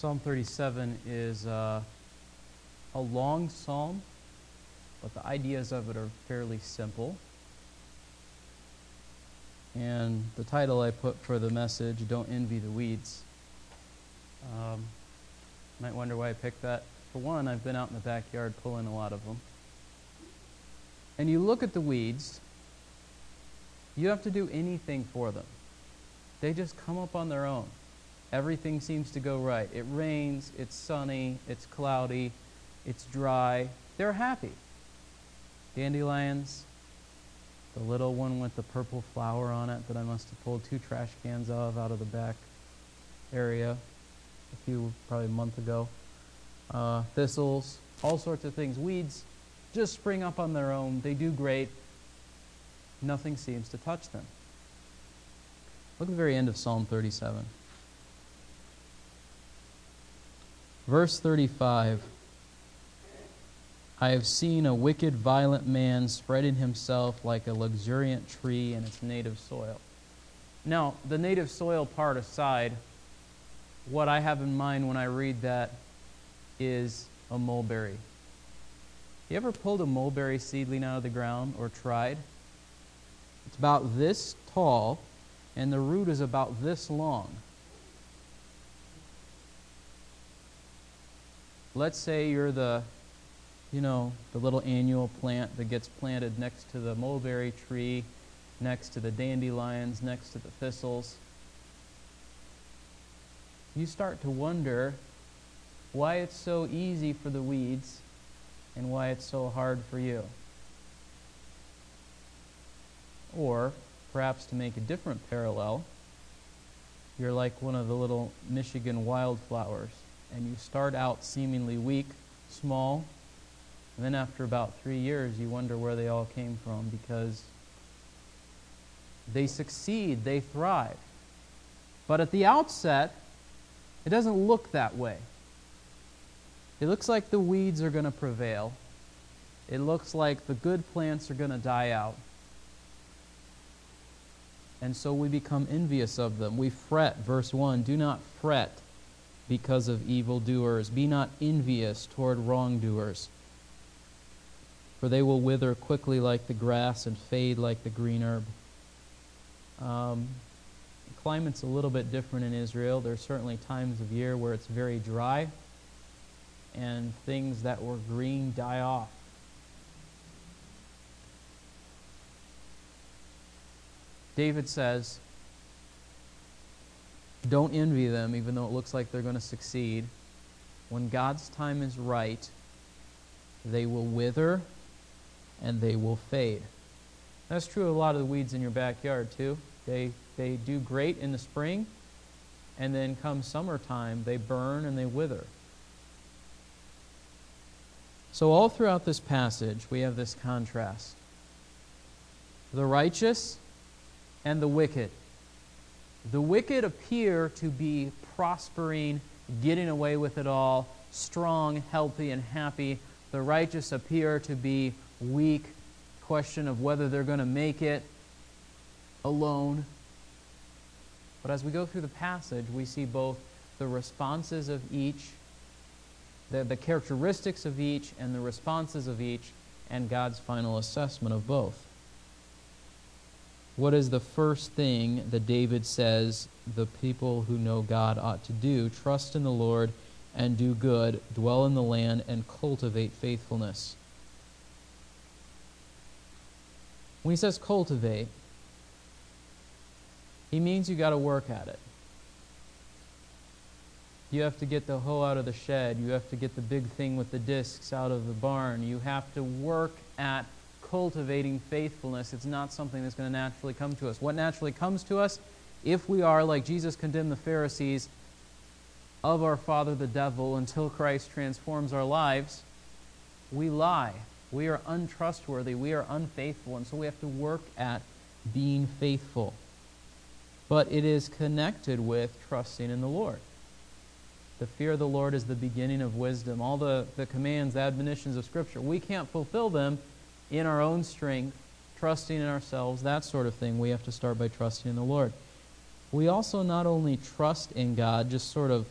Psalm 37 is uh, a long psalm, but the ideas of it are fairly simple. And the title I put for the message, Don't Envy the Weeds. Um, might wonder why I picked that. For one, I've been out in the backyard pulling a lot of them. And you look at the weeds, you have to do anything for them. They just come up on their own. Everything seems to go right. It rains, it's sunny, it's cloudy, it's dry. They're happy. Dandelions, the little one with the purple flower on it that I must have pulled two trash cans of out of the back area a few, probably a month ago. Uh, thistles, all sorts of things. Weeds just spring up on their own. They do great. Nothing seems to touch them. Look at the very end of Psalm 37. Verse 35 I have seen a wicked, violent man spreading himself like a luxuriant tree in its native soil. Now, the native soil part aside, what I have in mind when I read that is a mulberry. You ever pulled a mulberry seedling out of the ground or tried? It's about this tall, and the root is about this long. Let's say you're the, you know, the little annual plant that gets planted next to the mulberry tree, next to the dandelions, next to the thistles. You start to wonder why it's so easy for the weeds and why it's so hard for you. Or, perhaps to make a different parallel, you're like one of the little Michigan wildflowers and you start out seemingly weak, small, and then after about three years, you wonder where they all came from because they succeed, they thrive. But at the outset, it doesn't look that way. It looks like the weeds are going to prevail. It looks like the good plants are going to die out. And so we become envious of them. We fret, verse 1 do not fret because of evildoers. Be not envious toward wrongdoers, for they will wither quickly like the grass and fade like the green herb. Um, the climate's a little bit different in Israel. There's certainly times of year where it's very dry, and things that were green die off. David says, don't envy them, even though it looks like they're going to succeed. When God's time is right, they will wither and they will fade. That's true of a lot of the weeds in your backyard, too. They, they do great in the spring, and then come summertime, they burn and they wither. So, all throughout this passage, we have this contrast the righteous and the wicked. The wicked appear to be prospering, getting away with it all, strong, healthy, and happy. The righteous appear to be weak, question of whether they're going to make it alone. But as we go through the passage, we see both the responses of each, the, the characteristics of each, and the responses of each, and God's final assessment of both what is the first thing that David says the people who know God ought to do? Trust in the Lord and do good, dwell in the land and cultivate faithfulness. When he says cultivate, he means you got to work at it. You have to get the hoe out of the shed. You have to get the big thing with the discs out of the barn. You have to work at cultivating faithfulness. It's not something that's going to naturally come to us. What naturally comes to us, if we are, like Jesus condemned the Pharisees, of our father the devil until Christ transforms our lives, we lie. We are untrustworthy. We are unfaithful. And so we have to work at being faithful. But it is connected with trusting in the Lord. The fear of the Lord is the beginning of wisdom. All the, the commands, the admonitions of Scripture, we can't fulfill them in our own strength, trusting in ourselves, that sort of thing. We have to start by trusting in the Lord. We also not only trust in God, just sort of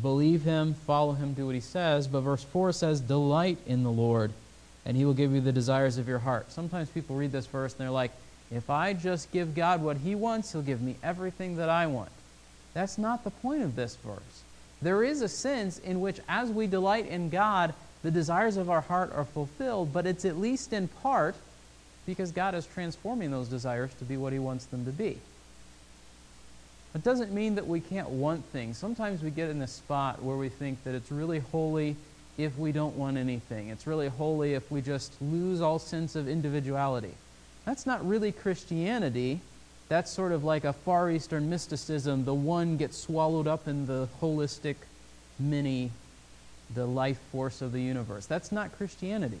believe him, follow him, do what he says. But verse 4 says, Delight in the Lord, and he will give you the desires of your heart. Sometimes people read this verse and they're like, If I just give God what he wants, he'll give me everything that I want. That's not the point of this verse. There is a sense in which, as we delight in God, the desires of our heart are fulfilled, but it's at least in part because God is transforming those desires to be what He wants them to be. It doesn't mean that we can't want things. Sometimes we get in a spot where we think that it's really holy if we don't want anything. It's really holy if we just lose all sense of individuality. That's not really Christianity. That's sort of like a Far Eastern mysticism. The one gets swallowed up in the holistic many, the life force of the universe. That's not Christianity.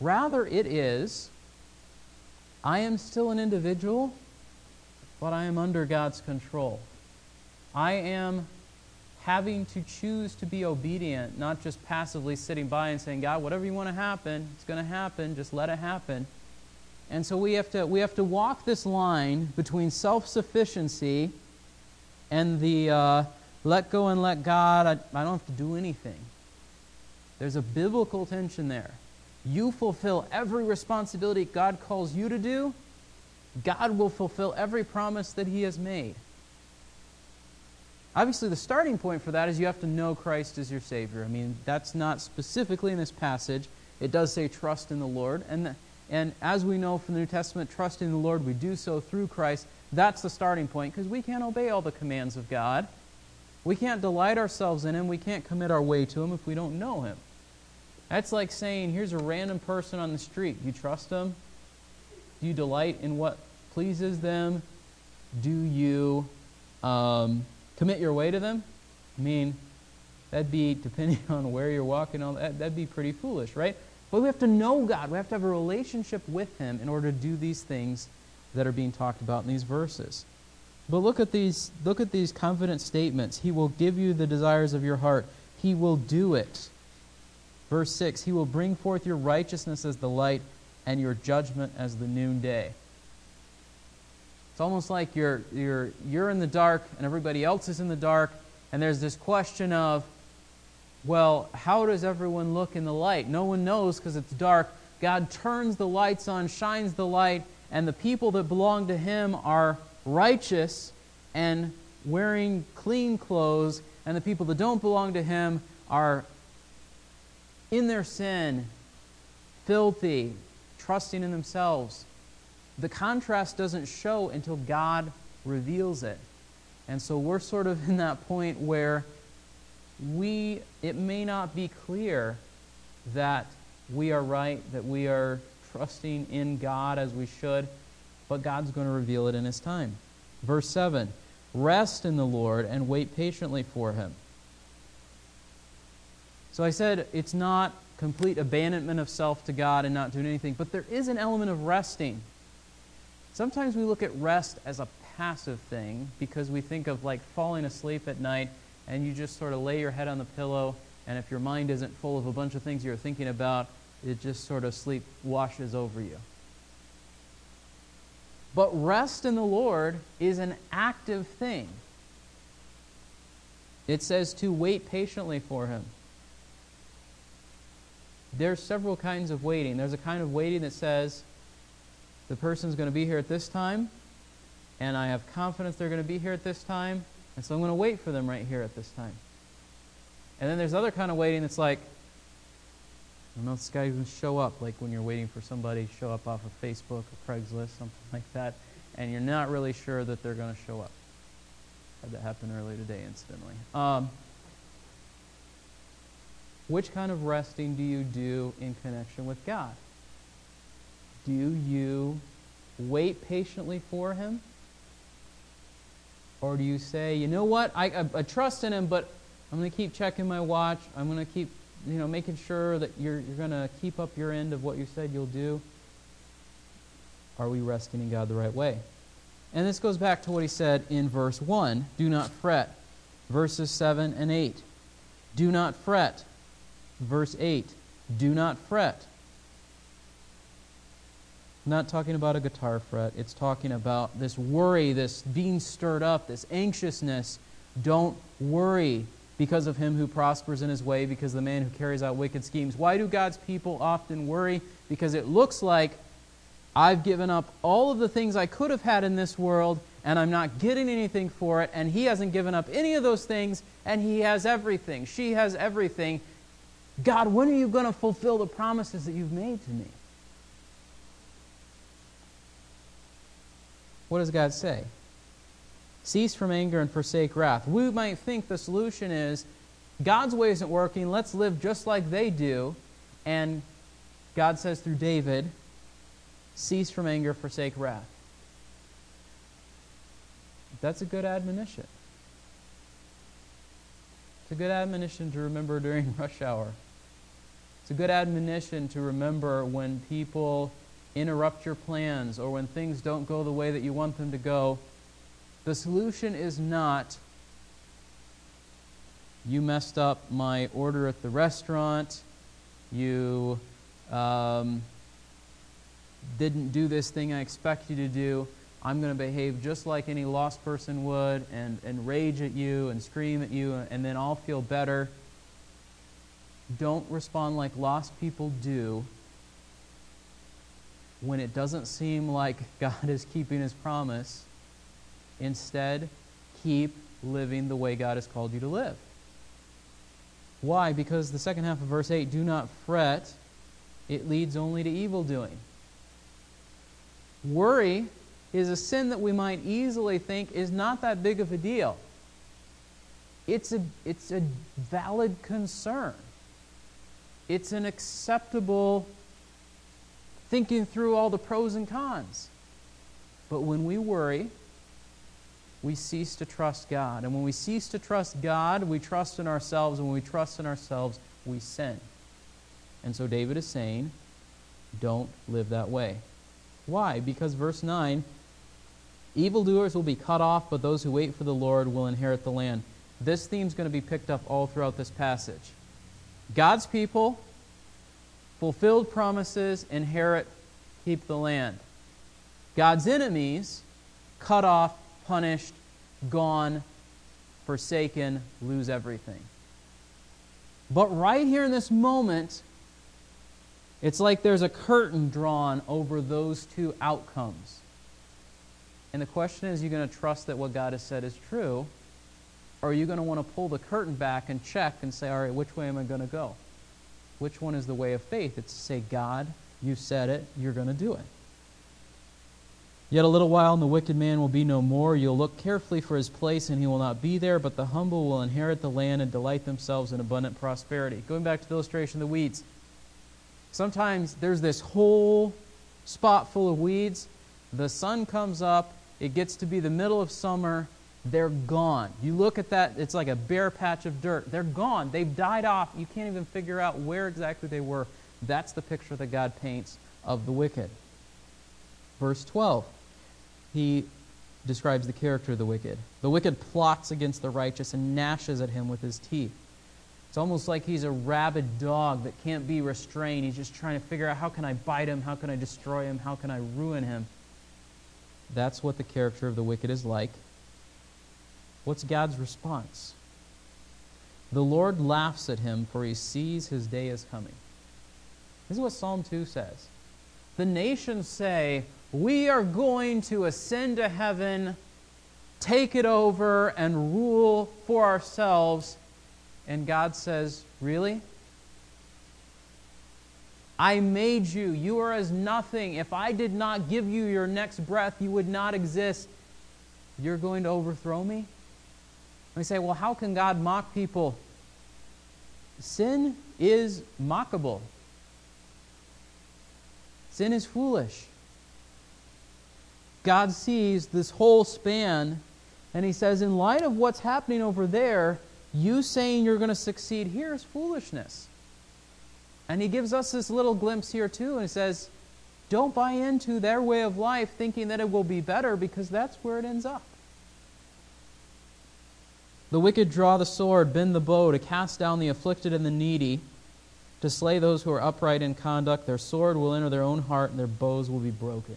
Rather, it is I am still an individual, but I am under God's control. I am having to choose to be obedient, not just passively sitting by and saying, God, whatever you want to happen, it's going to happen. Just let it happen. And so we have to, we have to walk this line between self sufficiency and the uh, let go and let God, I, I don't have to do anything. There's a biblical tension there you fulfill every responsibility God calls you to do, God will fulfill every promise that He has made. Obviously, the starting point for that is you have to know Christ as your Savior. I mean, that's not specifically in this passage. It does say trust in the Lord. And, and as we know from the New Testament, trust in the Lord, we do so through Christ. That's the starting point because we can't obey all the commands of God. We can't delight ourselves in Him. We can't commit our way to Him if we don't know Him. That's like saying, here's a random person on the street. Do you trust them? Do you delight in what pleases them? Do you um, commit your way to them? I mean, that'd be, depending on where you're walking, all that, that'd be pretty foolish, right? But we have to know God. We have to have a relationship with Him in order to do these things that are being talked about in these verses. But look at these, look at these confident statements. He will give you the desires of your heart. He will do it. Verse 6 He will bring forth your righteousness as the light and your judgment as the noonday. It's almost like you're, you're, you're in the dark and everybody else is in the dark, and there's this question of, well, how does everyone look in the light? No one knows because it's dark. God turns the lights on, shines the light, and the people that belong to Him are righteous and wearing clean clothes, and the people that don't belong to Him are in their sin, filthy, trusting in themselves. The contrast doesn't show until God reveals it. And so we're sort of in that point where we it may not be clear that we are right, that we are trusting in God as we should, but God's going to reveal it in his time. Verse 7 Rest in the Lord and wait patiently for him. So I said it's not complete abandonment of self to God and not doing anything, but there is an element of resting. Sometimes we look at rest as a passive thing because we think of like falling asleep at night and you just sort of lay your head on the pillow, and if your mind isn't full of a bunch of things you're thinking about, it just sort of sleep washes over you. But rest in the Lord is an active thing. It says to wait patiently for Him there's several kinds of waiting. There's a kind of waiting that says the person's going to be here at this time, and I have confidence they're going to be here at this time, and so I'm going to wait for them right here at this time. And then there's other kind of waiting that's like, I don't know if this going to show up, like when you're waiting for somebody to show up off of Facebook or Craigslist, something like that, and you're not really sure that they're going to show up. Had that happen earlier today, incidentally. Um, which kind of resting do you do in connection with God? Do you wait patiently for Him? Or do you say, you know what, I, I, I trust in Him, but I'm going to keep checking my watch. I'm going to keep, you know, making sure that you're, you're going to keep up your end of what you said you'll do. Are we resting in God the right way? And this goes back to what he said in verse 1 do not fret. Verses 7 and 8. Do not fret verse 8 do not fret. not talking about a guitar fret. It's talking about this worry, this being stirred up, this anxiousness. Don't worry. because of him who prospers in his way, because the man who carries out wicked schemes. Why do God's people often worry? Because it looks like I've given up all of the things I could have had in this world, and I'm not getting anything for it, and he hasn't given up any of those things, and he has everything. She has everything. God, when are you going to fulfill the promises that you've made to me? What does God say? Cease from anger and forsake wrath. We might think the solution is God's way isn't working. Let's live just like they do. And God says through David, cease from anger, forsake wrath. That's a good admonition. It's a good admonition to remember during rush hour. It's a good admonition to remember when people interrupt your plans or when things don't go the way that you want them to go. The solution is not you messed up my order at the restaurant, you um, didn't do this thing I expect you to do. I'm going to behave just like any lost person would and, and rage at you and scream at you, and then I'll feel better. Don't respond like lost people do when it doesn't seem like God is keeping his promise. Instead, keep living the way God has called you to live. Why? Because the second half of verse 8 do not fret, it leads only to evil doing. Worry is a sin that we might easily think is not that big of a deal. It's a, it's a valid concern. It's an acceptable thinking through all the pros and cons. But when we worry, we cease to trust God. And when we cease to trust God, we trust in ourselves. And when we trust in ourselves, we sin. And so David is saying, don't live that way. Why? Because verse 9 evildoers will be cut off, but those who wait for the Lord will inherit the land. This theme is going to be picked up all throughout this passage. God's people, fulfilled promises, inherit, keep the land. God's enemies, cut off, punished, gone, forsaken, lose everything. But right here in this moment, it's like there's a curtain drawn over those two outcomes. And the question is, are you going to trust that what God has said is true? Or are you going to want to pull the curtain back and check and say, all right, which way am I going to go? Which one is the way of faith? It's to say, God, you said it, you're going to do it. Yet a little while, and the wicked man will be no more. You'll look carefully for his place, and he will not be there, but the humble will inherit the land and delight themselves in abundant prosperity. Going back to the illustration of the weeds. Sometimes there's this whole spot full of weeds. The sun comes up, it gets to be the middle of summer, they're gone. You look at that, it's like a bare patch of dirt. They're gone. They've died off. You can't even figure out where exactly they were. That's the picture that God paints of the wicked. Verse 12 he describes the character of the wicked. The wicked plots against the righteous and gnashes at him with his teeth. It's almost like he's a rabid dog that can't be restrained. He's just trying to figure out how can I bite him? How can I destroy him? How can I ruin him? That's what the character of the wicked is like. What's God's response? The Lord laughs at him, for he sees his day is coming. This is what Psalm 2 says. The nations say, we are going to ascend to heaven, take it over, and rule for ourselves. And God says, Really? I made you. You are as nothing. If I did not give you your next breath, you would not exist. You're going to overthrow me? We say, well, how can God mock people? Sin is mockable. Sin is foolish. God sees this whole span, and He says, in light of what's happening over there, you saying you're going to succeed here is foolishness. And He gives us this little glimpse here, too, and He says, don't buy into their way of life thinking that it will be better because that's where it ends up. The wicked draw the sword, bend the bow to cast down the afflicted and the needy, to slay those who are upright in conduct. Their sword will enter their own heart, and their bows will be broken.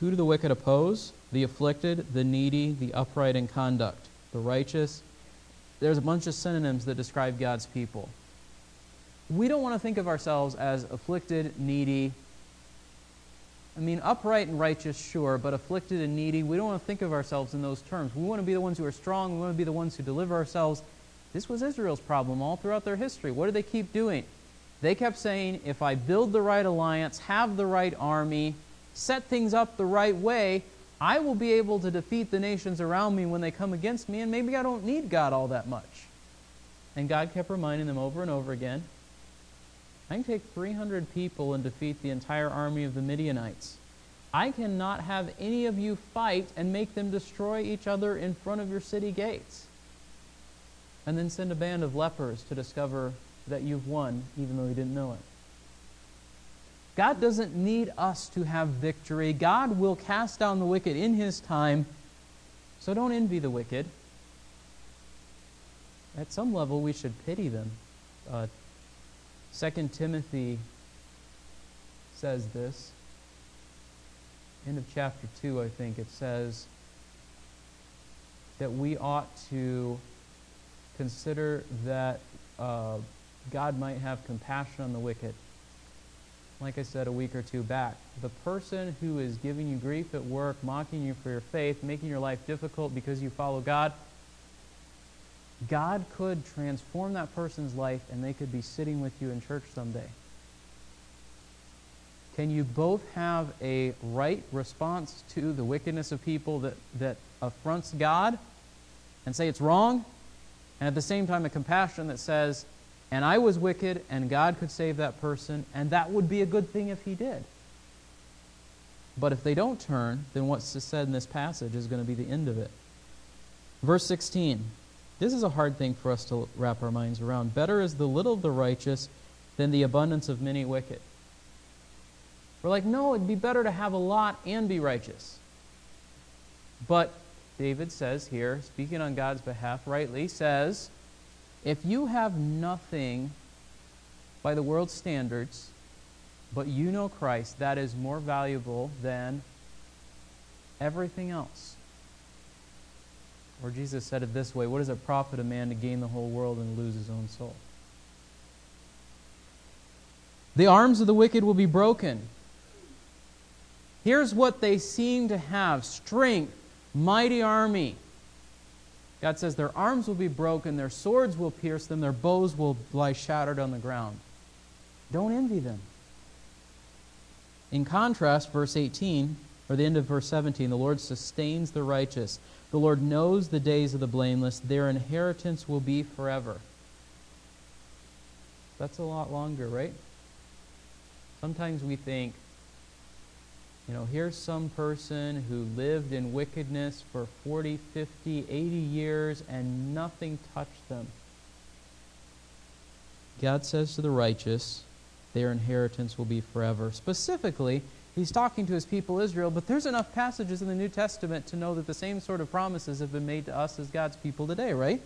Who do the wicked oppose? The afflicted, the needy, the upright in conduct, the righteous. There's a bunch of synonyms that describe God's people. We don't want to think of ourselves as afflicted, needy. I mean, upright and righteous, sure, but afflicted and needy, we don't want to think of ourselves in those terms. We want to be the ones who are strong. We want to be the ones who deliver ourselves. This was Israel's problem all throughout their history. What did they keep doing? They kept saying, if I build the right alliance, have the right army, set things up the right way, I will be able to defeat the nations around me when they come against me, and maybe I don't need God all that much. And God kept reminding them over and over again I can take 300 people and defeat the entire army of the Midianites. I cannot have any of you fight and make them destroy each other in front of your city gates. And then send a band of lepers to discover that you've won, even though you didn't know it. God doesn't need us to have victory. God will cast down the wicked in His time. So don't envy the wicked. At some level, we should pity them. Uh, 2 Timothy says this. End of chapter 2, I think, it says that we ought to consider that uh, God might have compassion on the wicked. Like I said a week or two back, the person who is giving you grief at work, mocking you for your faith, making your life difficult because you follow God, God could transform that person's life and they could be sitting with you in church someday. Can you both have a right response to the wickedness of people that, that affronts God and say it's wrong, and at the same time a compassion that says, and I was wicked and God could save that person, and that would be a good thing if He did. But if they don't turn, then what's said in this passage is going to be the end of it. Verse 16. This is a hard thing for us to wrap our minds around. Better is the little of the righteous than the abundance of many wicked. We're like, no, it'd be better to have a lot and be righteous. But David says here, speaking on God's behalf, rightly says, if you have nothing by the world's standards, but you know Christ, that is more valuable than everything else. Or Jesus said it this way What does it profit a man to gain the whole world and lose his own soul? The arms of the wicked will be broken. Here's what they seem to have strength, mighty army. God says their arms will be broken, their swords will pierce them, their bows will lie shattered on the ground. Don't envy them. In contrast, verse 18, or the end of verse 17, the Lord sustains the righteous. The Lord knows the days of the blameless. Their inheritance will be forever. That's a lot longer, right? Sometimes we think, you know, here's some person who lived in wickedness for 40, 50, 80 years and nothing touched them. God says to the righteous, their inheritance will be forever. Specifically, He's talking to his people Israel, but there's enough passages in the New Testament to know that the same sort of promises have been made to us as God's people today, right?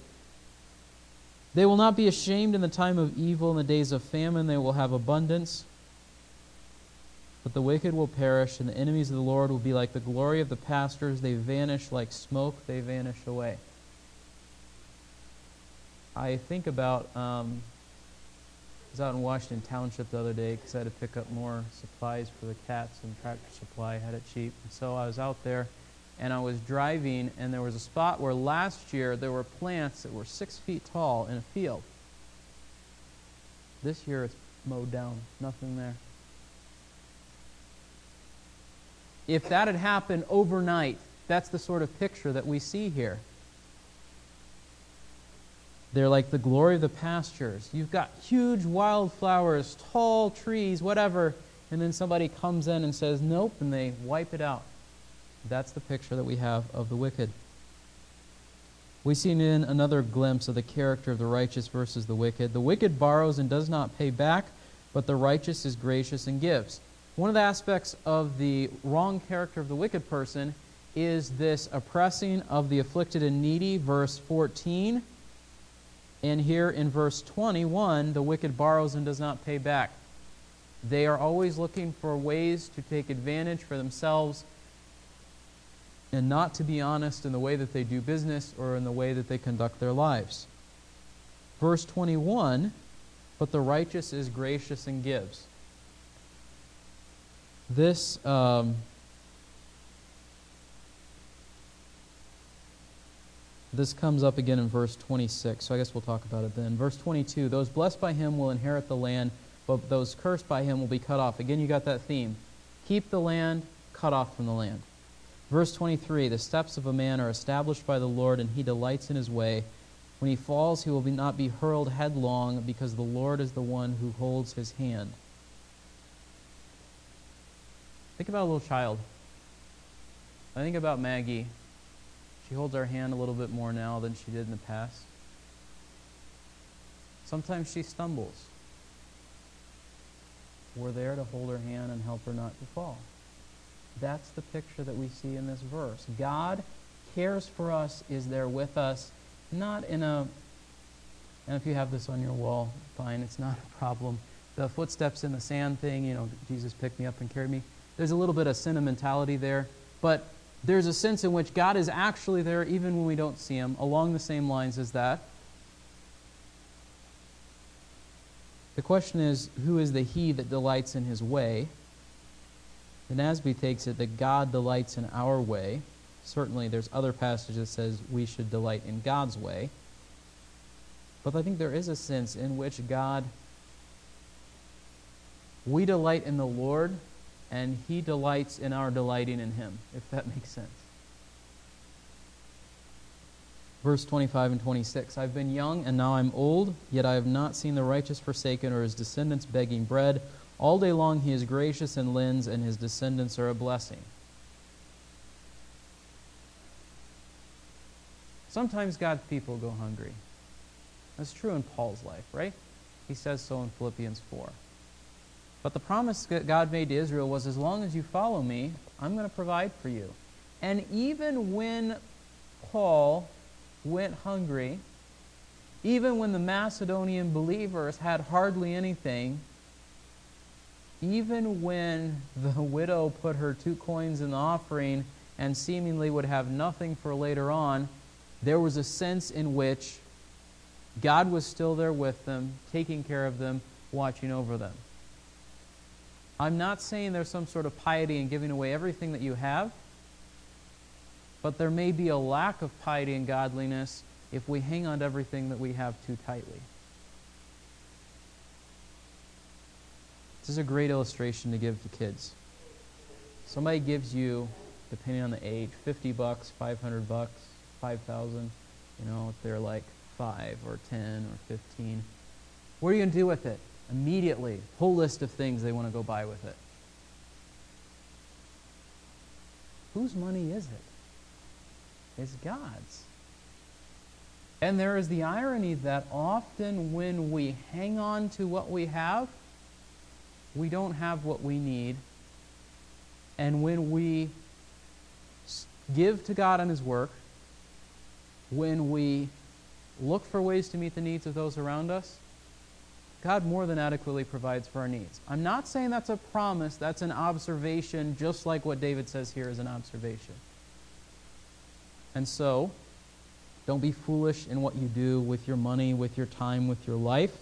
They will not be ashamed in the time of evil, in the days of famine, they will have abundance. But the wicked will perish, and the enemies of the Lord will be like the glory of the pastors. They vanish like smoke, they vanish away. I think about um, was out in Washington Township the other day because I had to pick up more supplies for the cats and Tractor Supply had it cheap. And so I was out there and I was driving and there was a spot where last year there were plants that were six feet tall in a field. This year it's mowed down, nothing there. If that had happened overnight, that's the sort of picture that we see here. They're like the glory of the pastures. You've got huge wildflowers, tall trees, whatever, and then somebody comes in and says, nope, and they wipe it out. That's the picture that we have of the wicked. We see in another glimpse of the character of the righteous versus the wicked. The wicked borrows and does not pay back, but the righteous is gracious and gives. One of the aspects of the wrong character of the wicked person is this oppressing of the afflicted and needy, verse 14 and here in verse 21, the wicked borrows and does not pay back. They are always looking for ways to take advantage for themselves. and not to be honest in the way that they do business or in the way that they conduct their lives. Verse 21 But the righteous is gracious and gives. This. Um, This comes up again in verse 26, so I guess we'll talk about it then. Verse 22 Those blessed by him will inherit the land, but those cursed by him will be cut off. Again, you got that theme. Keep the land, cut off from the land. Verse 23 The steps of a man are established by the Lord, and he delights in his way. When he falls, he will be not be hurled headlong, because the Lord is the one who holds his hand. Think about a little child. I think about Maggie. She holds our hand a little bit more now than she did in the past. Sometimes she stumbles. We're there to hold her hand and help her not to fall. That's the picture that we see in this verse. God cares for us, is there with us, not in a, and if you have this on your wall, fine, it's not a problem. The footsteps in the sand thing, you know, Jesus picked me up and carried me. There's a little bit of sentimentality there, but there's a sense in which God is actually there even when we don't see Him, along the same lines as that. The question is who is the He that delights in His way? The NASB takes it that God delights in our way. Certainly, there's other passages that says we should delight in God's way. But I think there is a sense in which God, we delight in the Lord and he delights in our delighting in him, if that makes sense. Verse 25 and 26 I've been young, and now I'm old, yet I have not seen the righteous forsaken or his descendants begging bread. All day long he is gracious and lends, and his descendants are a blessing. Sometimes God's people go hungry. That's true in Paul's life, right? He says so in Philippians 4. But the promise that God made to Israel was as long as you follow me, I'm going to provide for you. And even when Paul went hungry, even when the Macedonian believers had hardly anything, even when the widow put her two coins in the offering and seemingly would have nothing for later on, there was a sense in which God was still there with them, taking care of them, watching over them. I'm not saying there's some sort of piety in giving away everything that you have, but there may be a lack of piety and godliness if we hang on to everything that we have too tightly. This is a great illustration to give to kids. Somebody gives you, depending on the age, 50 bucks, 500 bucks, 5,000, you know, if they're like 5 or 10 or 15. What are you going to do with it? Immediately, whole list of things they want to go buy with it. Whose money is it? It's God's. And there is the irony that often when we hang on to what we have, we don't have what we need. And when we give to God and His work, when we look for ways to meet the needs of those around us, God more than adequately provides for our needs. I'm not saying that's a promise, that's an observation, just like what David says here is an observation. And so, don't be foolish in what you do with your money, with your time, with your life.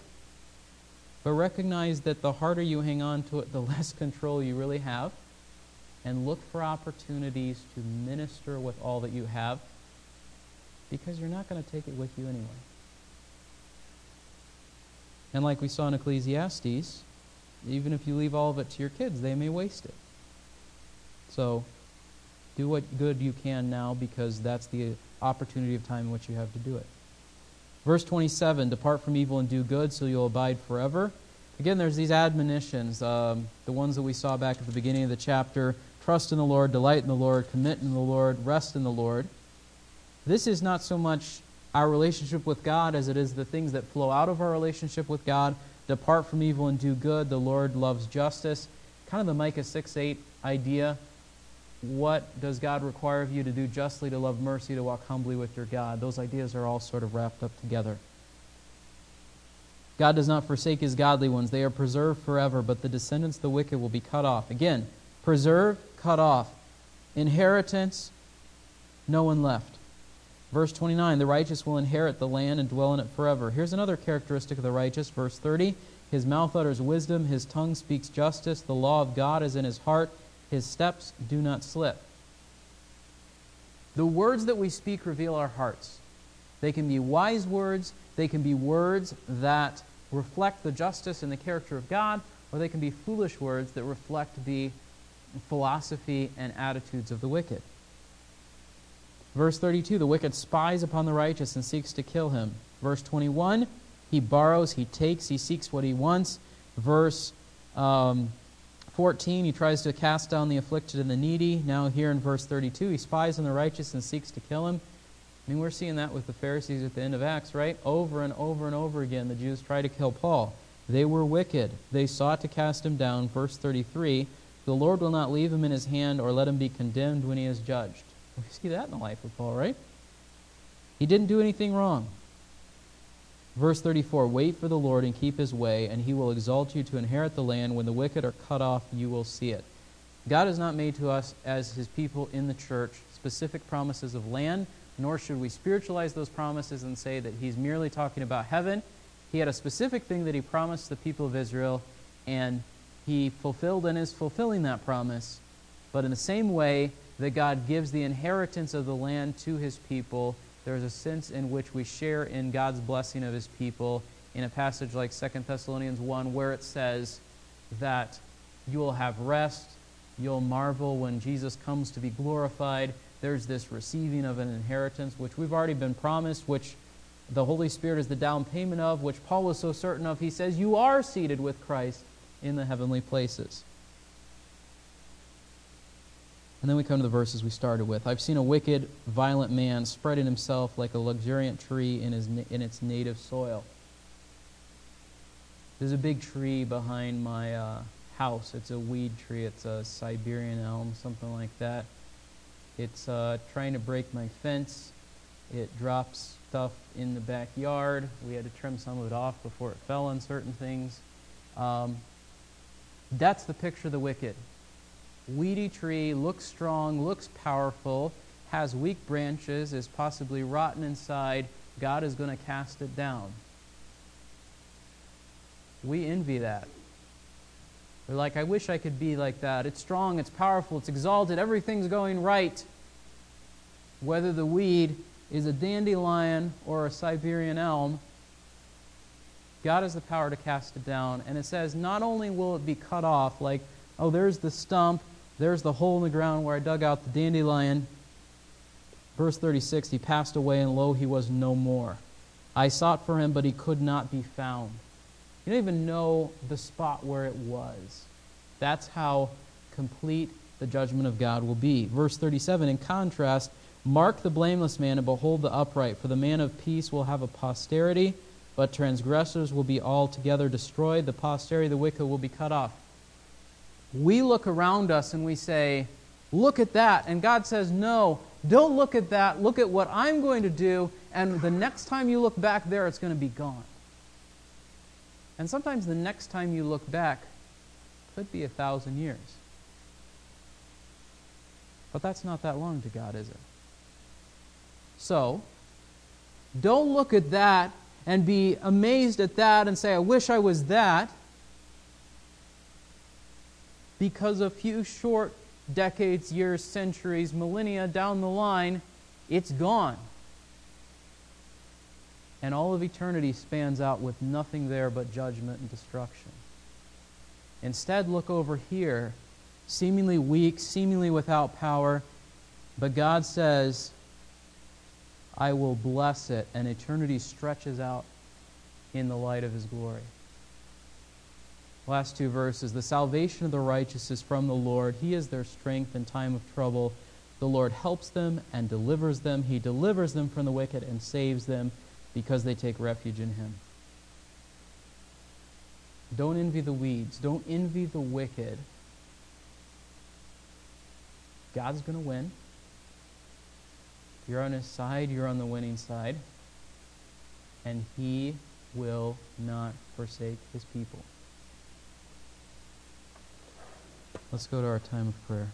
But recognize that the harder you hang on to it, the less control you really have. And look for opportunities to minister with all that you have because you're not going to take it with you anyway. And like we saw in Ecclesiastes, even if you leave all of it to your kids, they may waste it. So do what good you can now because that's the opportunity of time in which you have to do it. Verse 27 Depart from evil and do good, so you'll abide forever. Again, there's these admonitions, um, the ones that we saw back at the beginning of the chapter trust in the Lord, delight in the Lord, commit in the Lord, rest in the Lord. This is not so much our relationship with God as it is the things that flow out of our relationship with God. Depart from evil and do good. The Lord loves justice. Kind of the Micah 6 8 idea. What does God require of you to do justly, to love mercy, to walk humbly with your God? Those ideas are all sort of wrapped up together. God does not forsake his godly ones. They are preserved forever, but the descendants of the wicked will be cut off. Again, preserve, cut off. Inheritance, no one left. Verse 29 The righteous will inherit the land and dwell in it forever. Here's another characteristic of the righteous. Verse 30 His mouth utters wisdom, his tongue speaks justice, the law of God is in his heart, his steps do not slip. The words that we speak reveal our hearts. They can be wise words, they can be words that reflect the justice and the character of God, or they can be foolish words that reflect the philosophy and attitudes of the wicked. Verse 32 The wicked spies upon the righteous and seeks to kill him. Verse 21 He borrows, he takes, he seeks what he wants. Verse um, 14 He tries to cast down the afflicted and the needy. Now, here in verse 32, he spies on the righteous and seeks to kill him. I mean, we're seeing that with the Pharisees at the end of Acts, right? Over and over and over again, the Jews try to kill Paul. They were wicked. They sought to cast him down. Verse 33 The Lord will not leave him in his hand or let him be condemned when he is judged. We see that in the life of Paul, right? He didn't do anything wrong. Verse 34 Wait for the Lord and keep his way, and he will exalt you to inherit the land. When the wicked are cut off, you will see it. God has not made to us, as his people in the church, specific promises of land nor should we spiritualize those promises and say that he's merely talking about heaven. He had a specific thing that he promised the people of Israel, and he fulfilled and is fulfilling that promise. But in the same way that God gives the inheritance of the land to his people, there's a sense in which we share in God's blessing of his people in a passage like 2 Thessalonians 1, where it says that you will have rest, you'll marvel when Jesus comes to be glorified there's this receiving of an inheritance, which we've already been promised, which the Holy Spirit is the down payment of, which Paul was so certain of. He says, You are seated with Christ in the heavenly places. And then we come to the verses we started with. I've seen a wicked, violent man spreading himself like a luxuriant tree in, his, in its native soil. There's a big tree behind my uh, house. It's a weed tree. It's a Siberian elm, something like that. It's uh, trying to break my fence. It drops stuff in the backyard. We had to trim some of it off before it fell on certain things. Um, that's the picture of the wicked. Weedy tree, looks strong, looks powerful, has weak branches, is possibly rotten inside. God is going to cast it down. We envy that. We're like, I wish I could be like that. It's strong, it's powerful, it's exalted, everything's going right. Whether the weed is a dandelion or a Siberian elm, God has the power to cast it down. And it says, not only will it be cut off, like, oh, there's the stump, there's the hole in the ground where I dug out the dandelion. Verse 36 He passed away, and lo, he was no more. I sought for him, but he could not be found. You don't even know the spot where it was. That's how complete the judgment of God will be. Verse 37, in contrast, mark the blameless man and behold the upright, for the man of peace will have a posterity, but transgressors will be altogether destroyed. The posterity of the wicked will be cut off. We look around us and we say, Look at that. And God says, No, don't look at that. Look at what I'm going to do. And the next time you look back there, it's going to be gone. And sometimes the next time you look back could be a thousand years. But that's not that long to God, is it? So, don't look at that and be amazed at that and say, I wish I was that. Because a few short decades, years, centuries, millennia down the line, it's gone and all of eternity spans out with nothing there but judgment and destruction. Instead, look over here, seemingly weak, seemingly without power, but God says, I will bless it, and eternity stretches out in the light of His glory. Last two verses The salvation of the righteous is from the Lord. He is their strength in time of trouble. The Lord helps them and delivers them. He delivers them from the wicked and saves them because they take refuge in him. Don't envy the weeds. Don't envy the wicked. God's going to win. You're on his side, you're on the winning side. And he will not forsake his people. Let's go to our time of prayer.